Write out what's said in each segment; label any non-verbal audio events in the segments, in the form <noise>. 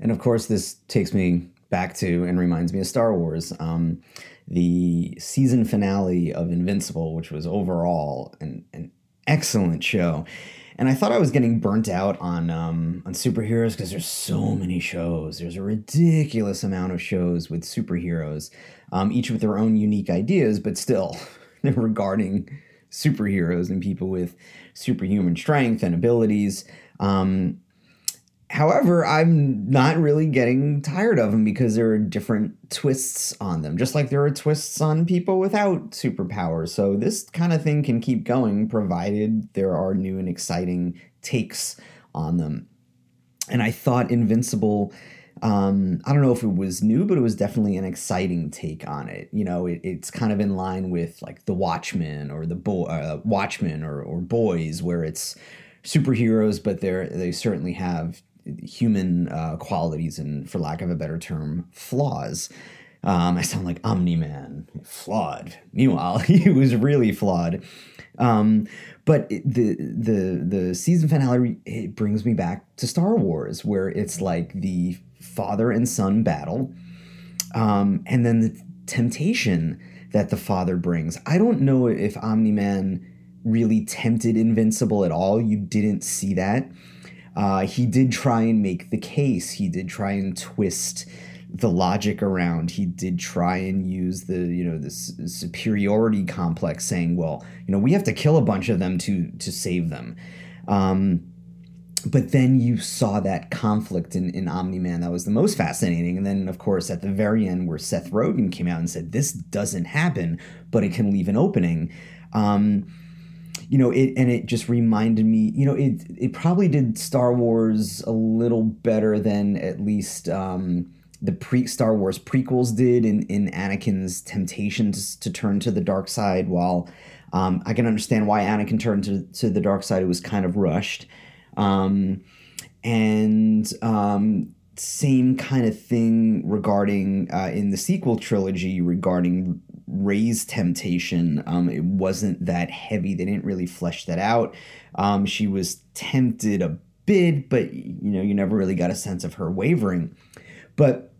and of course, this takes me back to and reminds me of Star Wars. Um, the season finale of Invincible, which was overall an, an excellent show. And I thought I was getting burnt out on um, on superheroes because there's so many shows. There's a ridiculous amount of shows with superheroes, um, each with their own unique ideas, but still <laughs> regarding superheroes and people with superhuman strength and abilities. Um, However, I'm not really getting tired of them because there are different twists on them, just like there are twists on people without superpowers. So this kind of thing can keep going provided there are new and exciting takes on them. And I thought Invincible, um, I don't know if it was new, but it was definitely an exciting take on it. You know, it, it's kind of in line with like The Watchmen or the Bo- uh, Watchmen or, or Boys, where it's superheroes, but they're they certainly have human uh, qualities and, for lack of a better term, flaws. Um, I sound like Omni Man, flawed. Meanwhile, <laughs> he was really flawed. Um, but the the the season finale it brings me back to Star Wars, where it's like the father and son battle, um, and then the temptation that the father brings. I don't know if Omni Man really tempted Invincible at all. You didn't see that. Uh, he did try and make the case. He did try and twist the logic around. He did try and use the you know this superiority complex, saying, "Well, you know, we have to kill a bunch of them to to save them." Um, but then you saw that conflict in, in Omni Man. That was the most fascinating. And then, of course, at the very end, where Seth Rogen came out and said, This doesn't happen, but it can leave an opening. Um, you know it and it just reminded me you know it it probably did star wars a little better than at least um, the pre star wars prequels did in in anakin's temptation to, to turn to the dark side. While um, i can understand why anakin turned to, to the dark side it was kind of rushed. Um, and um, same kind of thing regarding uh, in the sequel trilogy regarding Rey's temptation. Um, it wasn't that heavy. They didn't really flesh that out. Um, she was tempted a bit, but you know, you never really got a sense of her wavering. But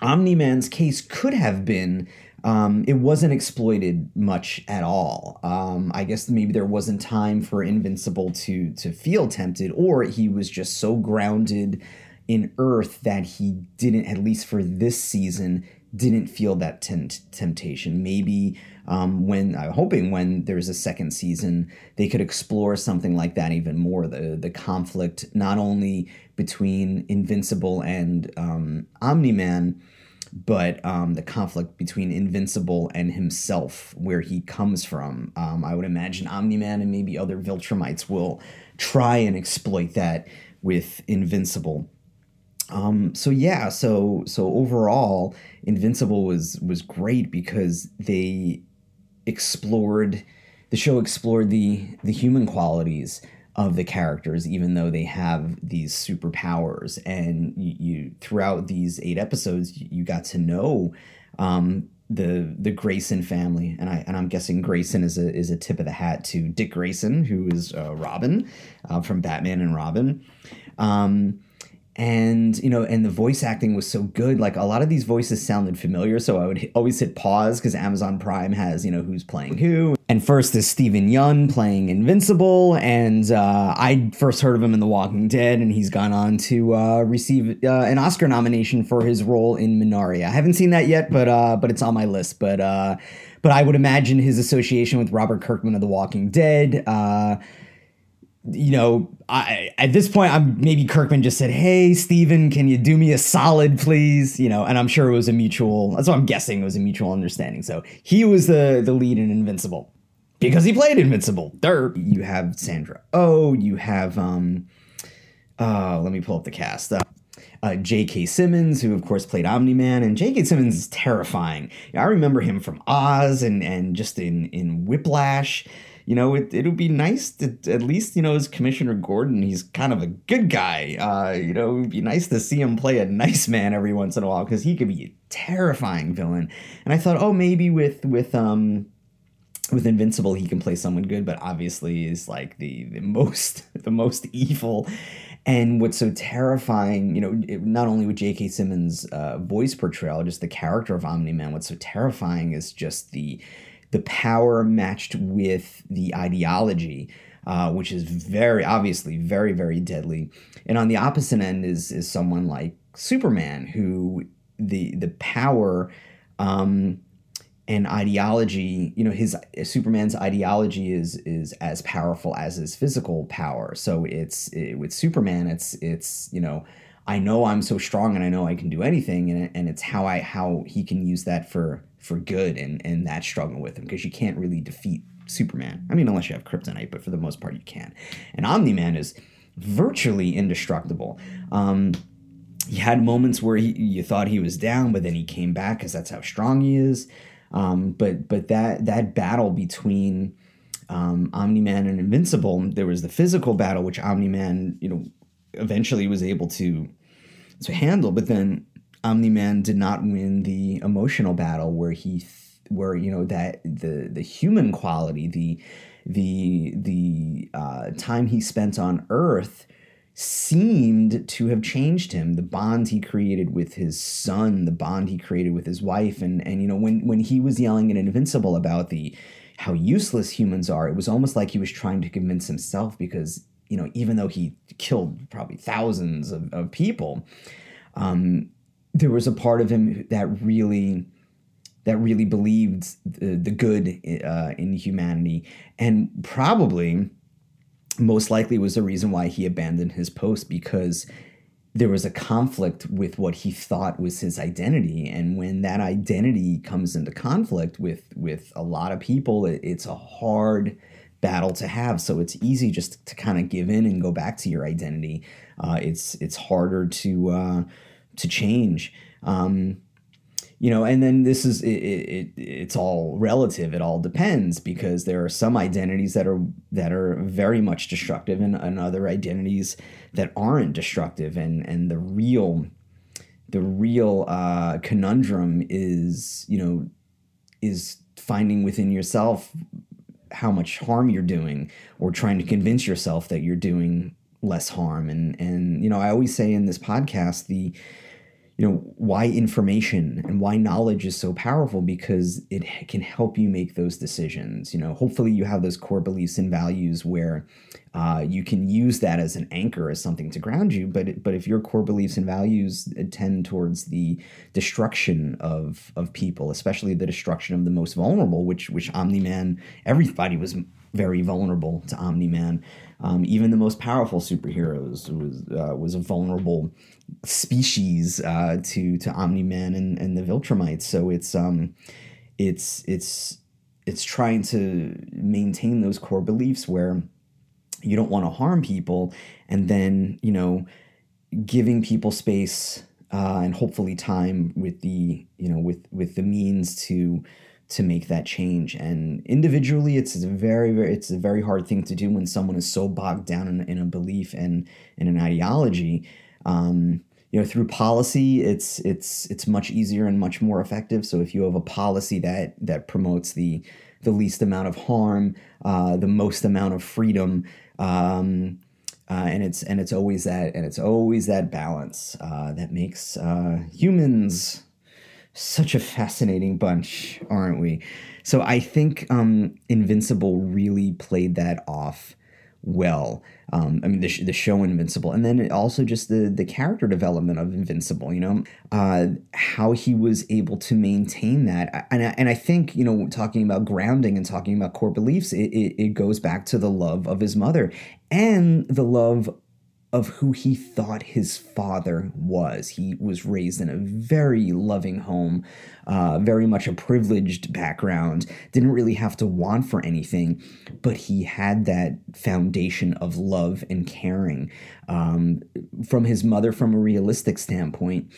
Omni Man's case could have been. Um, it wasn't exploited much at all. Um, I guess maybe there wasn't time for Invincible to to feel tempted, or he was just so grounded in Earth that he didn't, at least for this season, didn't feel that tempt- temptation. Maybe um, when I'm hoping when there's a second season, they could explore something like that even more. The the conflict not only between Invincible and um, Omni Man, but um, the conflict between Invincible and himself, where he comes from. Um, I would imagine Omni Man and maybe other Viltrumites will try and exploit that with Invincible. Um, so yeah, so so overall, Invincible was was great because they explored the show explored the the human qualities of the characters, even though they have these superpowers. And you, you throughout these eight episodes, you, got to know um, the the Grayson family, and I and I'm guessing Grayson is a is a tip of the hat to Dick Grayson, who is uh, Robin uh, from Batman and Robin. Um, and you know and the voice acting was so good like a lot of these voices sounded familiar so i would always hit pause because amazon prime has you know who's playing who. And first is Steven Yeun playing invincible and uh, i first heard of him in the walking dead and he's gone on to uh, receive uh, an oscar nomination for his role in minari. I haven't seen that yet but uh, but it's on my list but uh, but i would imagine his association with robert kirkman of the walking dead uh, you know, I at this point, I'm maybe Kirkman just said, "Hey, Steven, can you do me a solid, please?" You know, and I'm sure it was a mutual. That's what I'm guessing. It was a mutual understanding. So he was the the lead in Invincible because he played Invincible. There, you have Sandra Oh, you have um, uh, let me pull up the cast. Uh, uh, J.K. Simmons, who of course played Omni Man, and J.K. Simmons is terrifying. I remember him from Oz and and just in in Whiplash you know, it, it'll be nice to at least, you know, as Commissioner Gordon, he's kind of a good guy. Uh, you know, it'd be nice to see him play a nice man every once in a while because he could be a terrifying villain. And I thought, oh, maybe with with um with Invincible he can play someone good, but obviously is like the the most <laughs> the most evil And what's so terrifying, you know, it, not only with J.K. Simmons' uh, voice portrayal, just the character of Omni Man. What's so terrifying is just the the power matched with the ideology, uh, which is very obviously very very deadly. And on the opposite end is is someone like Superman, who the the power. Um, and ideology you know his superman's ideology is is as powerful as his physical power so it's it, with superman it's it's you know i know i'm so strong and i know i can do anything and, and it's how i how he can use that for for good and and that struggle with him because you can't really defeat superman. I mean unless you have kryptonite but for the most part you can. And omni-man is virtually indestructible. Um he had moments where he, you thought he was down but then he came back because that's how strong he is. Um, but but that that battle between um, Omni Man and Invincible, there was the physical battle which Omni Man, you know, eventually was able to to handle. But then Omni Man did not win the emotional battle where he where you know that the the human quality, the the the uh, time he spent on Earth seemed to have changed him the bond he created with his son the bond he created with his wife and and you know when when he was yelling at invincible about the how useless humans are it was almost like he was trying to convince himself because you know even though he killed probably thousands of, of people um, there was a part of him that really that really believed the, the good uh, in humanity. And probably most likely was the reason why he abandoned his post because there was a conflict with what he thought was his identity. And when that identity comes into conflict with with a lot of people it, it's a hard battle to have. So it's easy just to kind of give in and go back to your identity. Uh, it's it's harder to uh, to change. Um, you know and then this is it, it, it's all relative. It all depends because there are some identities that are that are very much destructive and, and other identities that aren't destructive. And and the real the real uh, conundrum is you know is finding within yourself how much harm you're doing or trying to convince yourself that you're doing less harm. And and you know i always say in this podcast the you know why information and why knowledge is so powerful because it can help you make those decisions. You know hopefully you have those core beliefs and values where uh, you can use that as an anchor as something to ground you but but if your core beliefs and values tend towards the destruction of of people especially the destruction of the most vulnerable which which omni-man everybody was very vulnerable to omni-man um, even the most powerful superheroes was uh, was a vulnerable species uh, to to Omni Man and, and the Viltrumites. So it's um, it's it's it's trying to maintain those core beliefs where you don't want to harm people, and then you know giving people space uh, and hopefully time with the you know with with the means to to make that change and individually it's a very very it's a very hard thing to do when someone is so bogged down in, in a belief and in an ideology um, you know, through policy, it's it's it's much easier and much more effective. So if you have a policy that that promotes the the least amount of harm, uh, the most amount of freedom, um, uh, and it's and it's always that and it's always that balance uh, that makes uh, humans such a fascinating bunch, aren't we? So I think um, Invincible really played that off well. Um, I mean, the, sh- the show Invincible, and then also just the the character development of Invincible. You know, uh, how he was able to maintain that, and I, and I think you know, talking about grounding and talking about core beliefs, it, it, it goes back to the love of his mother and the love of who he thought his father was. He was raised in a very loving home, uh, very much a privileged background, didn't really have to want for anything, but he had that foundation of love and caring um, from his mother from a realistic standpoint.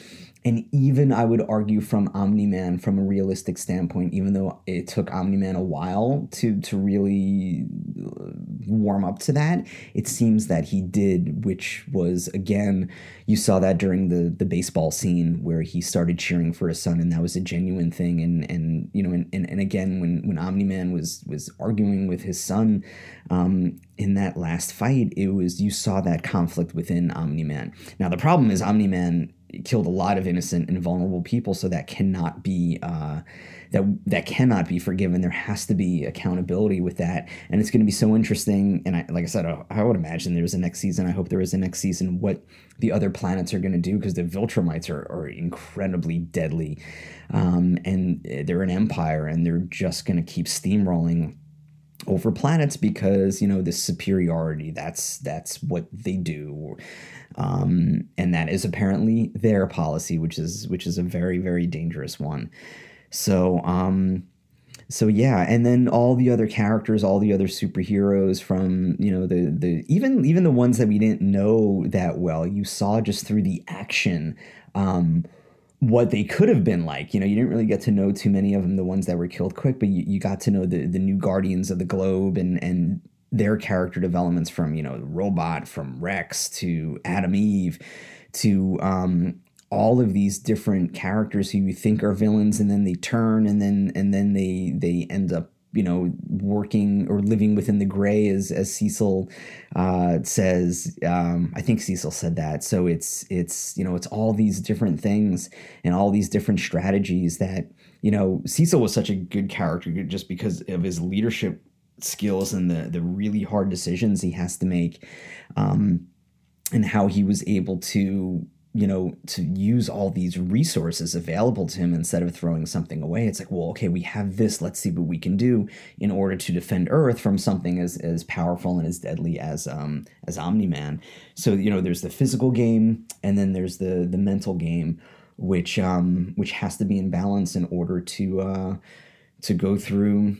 And even I would argue from Omni Man from a realistic standpoint, even though it took Omni Man a while to to really uh, warm up to that, it seems that he did, which was again, you saw that during the the baseball scene where he started cheering for his son, and that was a genuine thing. And and you know, and and, and again, when when Omni Man was was arguing with his son um, in that last fight, it was you saw that conflict within Omni Man. Now the problem is Omni Man killed a lot of innocent and vulnerable people so that cannot be uh, that that cannot be forgiven. There has to be accountability with that. And it's going to be so interesting and I, like i said I, would imagine there's a next season. I hope there is a next season what the other planets are going to do because the viltrumites are, are incredibly deadly. Um, and they're an empire and they're just going to keep steamrolling over planets because you know this superiority that's that's what they do. Um, and that is apparently their policy which is which is a very very dangerous one. So um so yeah and then all the other characters all the other superheroes from you know the the even even the ones that we didn't know that well you saw just through the action um what they could have been like. You know, you didn't really get to know too many of them, the ones that were killed quick, but you, you got to know the the new Guardians of the Globe and and their character developments from you know robot from Rex to Atom Eve to um, all of these different characters who you think are villains and then they turn and then and then they they end up you know, working or living within the gray, as as Cecil uh, says. Um, I think Cecil said that. So it's it's you know it's all these different things and all these different strategies that you know Cecil was such a good character just because of his leadership skills and the the really hard decisions he has to make, um, and how he was able to you know, to use all these resources available to him instead of throwing something away. It's like, well, okay, we have this. Let's see what we can do in order to defend Earth from something as, as powerful and as deadly as um, as Omni Man. So you know, there's the physical game, and then there's the the mental game, which um, which has to be in balance in order to uh, to go through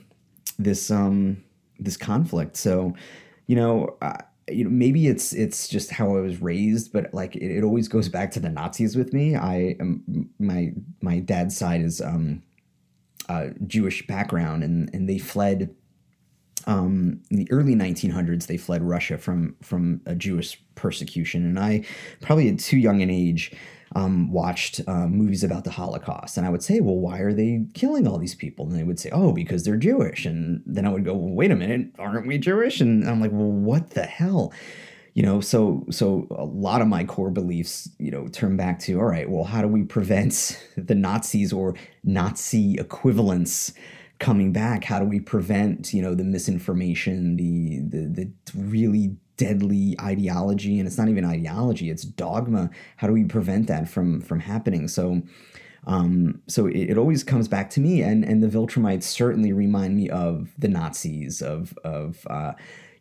this um, this conflict. So, you know. I, you know maybe it's it's just how I was raised, but like it, it always goes back to the Nazis with me. I am my my dad's side is um, uh, Jewish background, and and they fled. Um, in the early 1900s, they fled Russia from from a Jewish persecution, and I, probably at too young an age, um, watched uh, movies about the Holocaust. And I would say, well, why are they killing all these people? And they would say, oh, because they're Jewish. And then I would go, well, wait a minute, aren't we Jewish? And I'm like, well, what the hell? You know, so so a lot of my core beliefs, you know, turn back to all right. Well, how do we prevent <laughs> the Nazis or Nazi equivalents coming back? How do we prevent, you know, the misinformation, the the the really deadly ideology and it's not even ideology it's dogma. How do we prevent that from from happening? So um, so it, it, always comes back to me and and the viltrumites certainly remind me of the nazis of of uh,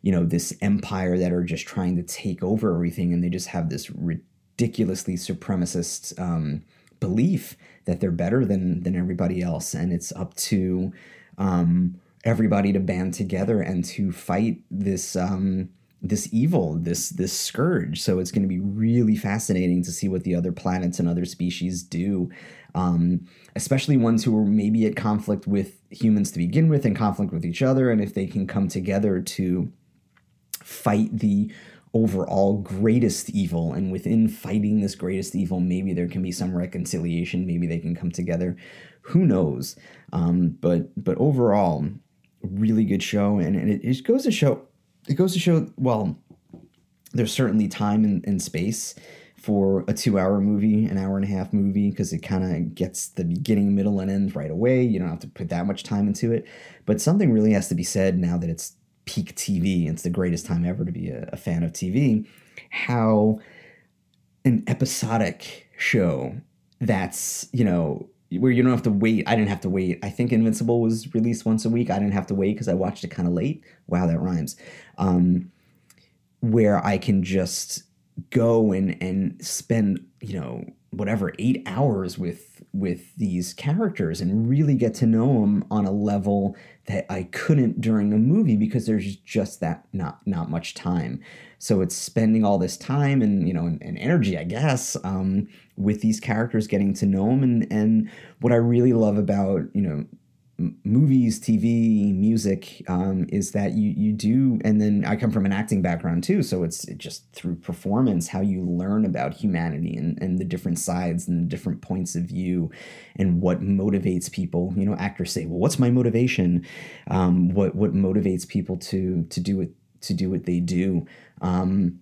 you know this empire that are just trying to take over everything and they just have this ridiculously supremacist um, belief that they're better than than everybody else and it's up to um, everybody to band together and to fight this um, this evil, this this scourge. So it's going to be really fascinating to see what the other planets and other species do, um, especially ones who are maybe at conflict with humans to begin with, and conflict with each other, and if they can come together to fight the overall greatest evil. And within fighting this greatest evil maybe there can be some reconciliation maybe they can come together. Who knows? Um, but but overall really good show and, and it, it goes to show it goes to show well there's certainly time and, and space for a two hour movie an hour and a half movie because it kind of gets the beginning middle and end right away. You don't have to put that much time into it. But something really has to be said now that it's peak tv it's the greatest time ever to be a, a fan of tv how an episodic show that's you know where you don't have to wait. I didn't have to wait. I think Invincible was released once a week. I didn't have to wait because I watched it kind of late. Wow, that rhymes. Um, where I can just go and and spend you know whatever eight hours with with these characters and really get to know them on a level that I couldn't during a movie because there's just that not not much time. So it's spending all this time and you know and, and energy, I guess, um, with these characters, getting to know them, and and what I really love about you know movies, TV, music um, is that you you do, and then I come from an acting background too, so it's just through performance how you learn about humanity and, and the different sides and the different points of view, and what motivates people. You know, actors say, "Well, what's my motivation? Um, what what motivates people to to do it to do what they do?" Um,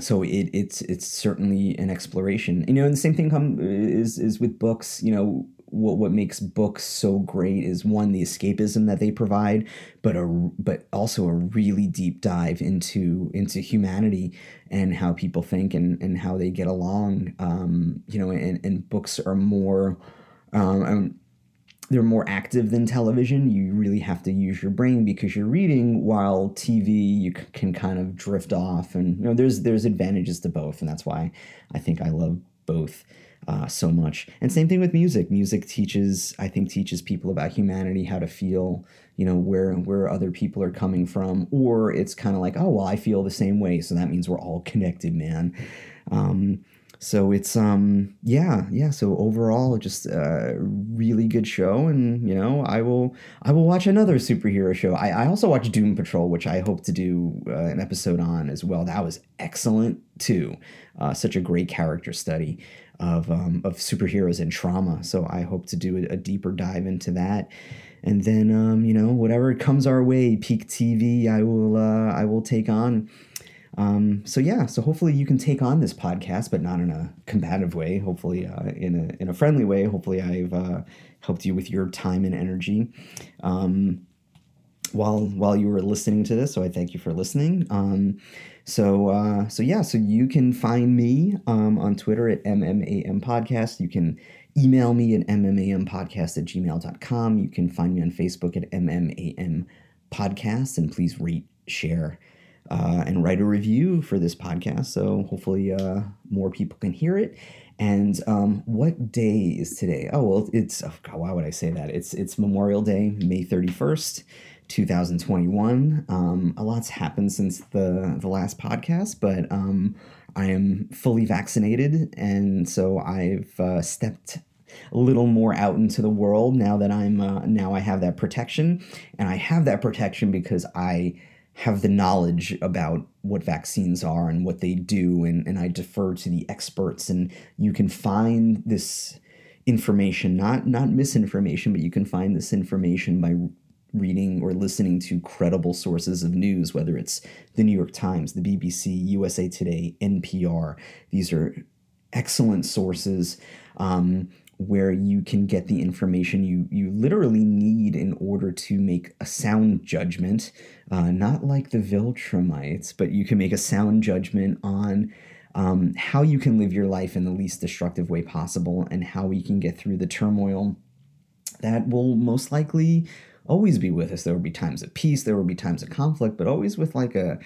so it, it's it's certainly an exploration. You know, and the same thing come is is with books. You know, what what makes books so great is one the escapism that they provide, but a but also a really deep dive into into humanity and how people think and and how they get along. Um, you know, and, and books are more. Um, they're more active than television. You really have to use your brain because you're reading, while TV you can kind of drift off. And you know, there's there's advantages to both, and that's why I think I love both uh, so much. And same thing with music. Music teaches, I think, teaches people about humanity, how to feel, you know, where where other people are coming from. Or it's kind of like, oh well, I feel the same way, so that means we're all connected, man. Um, so it's um yeah yeah so overall just a really good show and you know i will i will watch another superhero show i, I also watch doom patrol which i hope to do uh, an episode on as well that was excellent too uh, such a great character study of um, of superheroes and trauma. So I hope to do a, deeper dive into that. And then um, you know whatever comes our way, peak TV, I will uh, I will take on. Um, so yeah, so hopefully you can take on this podcast, but not in a combative way. Hopefully uh, in a in a friendly way. Hopefully I've uh, helped you with your time and energy. Um, while while you were listening to this, so I thank you for listening. Um, so uh, so yeah, so you can find me um, on Twitter at MMAM Podcast. You can email me at MMAMpodcast at gmail.com. You can find me on Facebook at MMAM Podcast. And please rate, share, uh, and write a review for this podcast. So hopefully uh, more people can hear it. And um, what day is today? Oh well, it's oh God, why would I say that? It's it's Memorial Day, May thirty first. 2021. Um, a lot's happened since the the last podcast, but um, I am fully vaccinated, and so I've uh, stepped a little more out into the world now that I'm uh, now I have that protection, and I have that protection because I have the knowledge about what vaccines are and what they do, and, and I defer to the experts, and you can find this information not not misinformation but you can find this information by reading or listening to credible sources of news, whether it's the New York Times, the BBC, USA Today, NPR. These are excellent sources um, where you can get the information you, you literally need in order to make a sound judgment, uh, not like the Viltrumites, but you can make a sound judgment on. Um, how you can live your life in the least destructive way possible, and how we can get through the turmoil that will most likely always be with us. There will be times of peace, there will be times of conflict, but always with like a,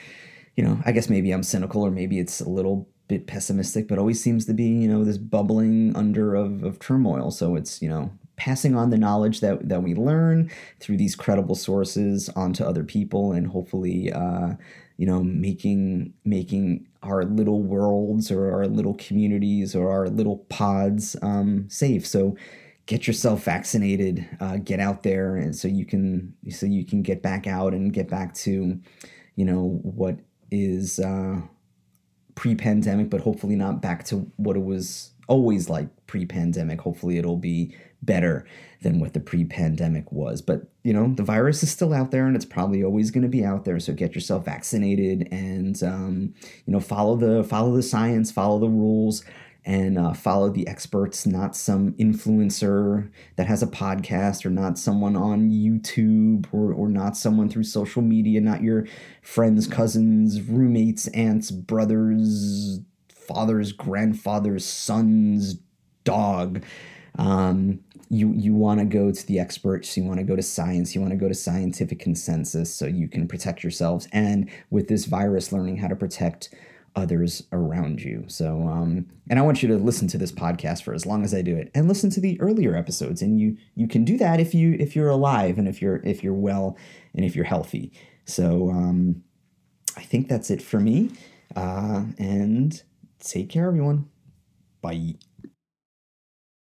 you know, I guess maybe I'm cynical or maybe it's a little bit pessimistic, but always seems to be, you know, this bubbling under of, of turmoil. So it's, you know, passing on the knowledge that, that we learn through these credible sources onto other people and hopefully, uh, you know, making making our little worlds or our little communities or our little pods um, safe. So get yourself vaccinated, uh, get out there, and so you can so you can get back out and get back to, you know, what is uh, pre-pandemic, but hopefully not back to what it was always like pre-pandemic. Hopefully, it'll be better than what the pre-pandemic was. But you know, the virus is still out there, and it's probably always going to be out there. So get yourself vaccinated, and um, you know, follow the follow the science, follow the rules and uh, follow the experts, not some influencer that has a podcast or not someone on YouTube or, or not someone through social media, not your friends, cousins, roommates, aunts, brothers, fathers, grandfathers, sons, dog. Um, you you want to go to the experts you want to go to science you want to go to scientific consensus so you can protect yourselves and with this virus learning how to protect others around you. So, um, and I want you to listen to this podcast for as long as I do it, and listen to the earlier episodes. And you you can do that if you if you're alive and if you're if you're well and if you're healthy. So, um, I think that's it for me. Uh, and take care, everyone. Bye.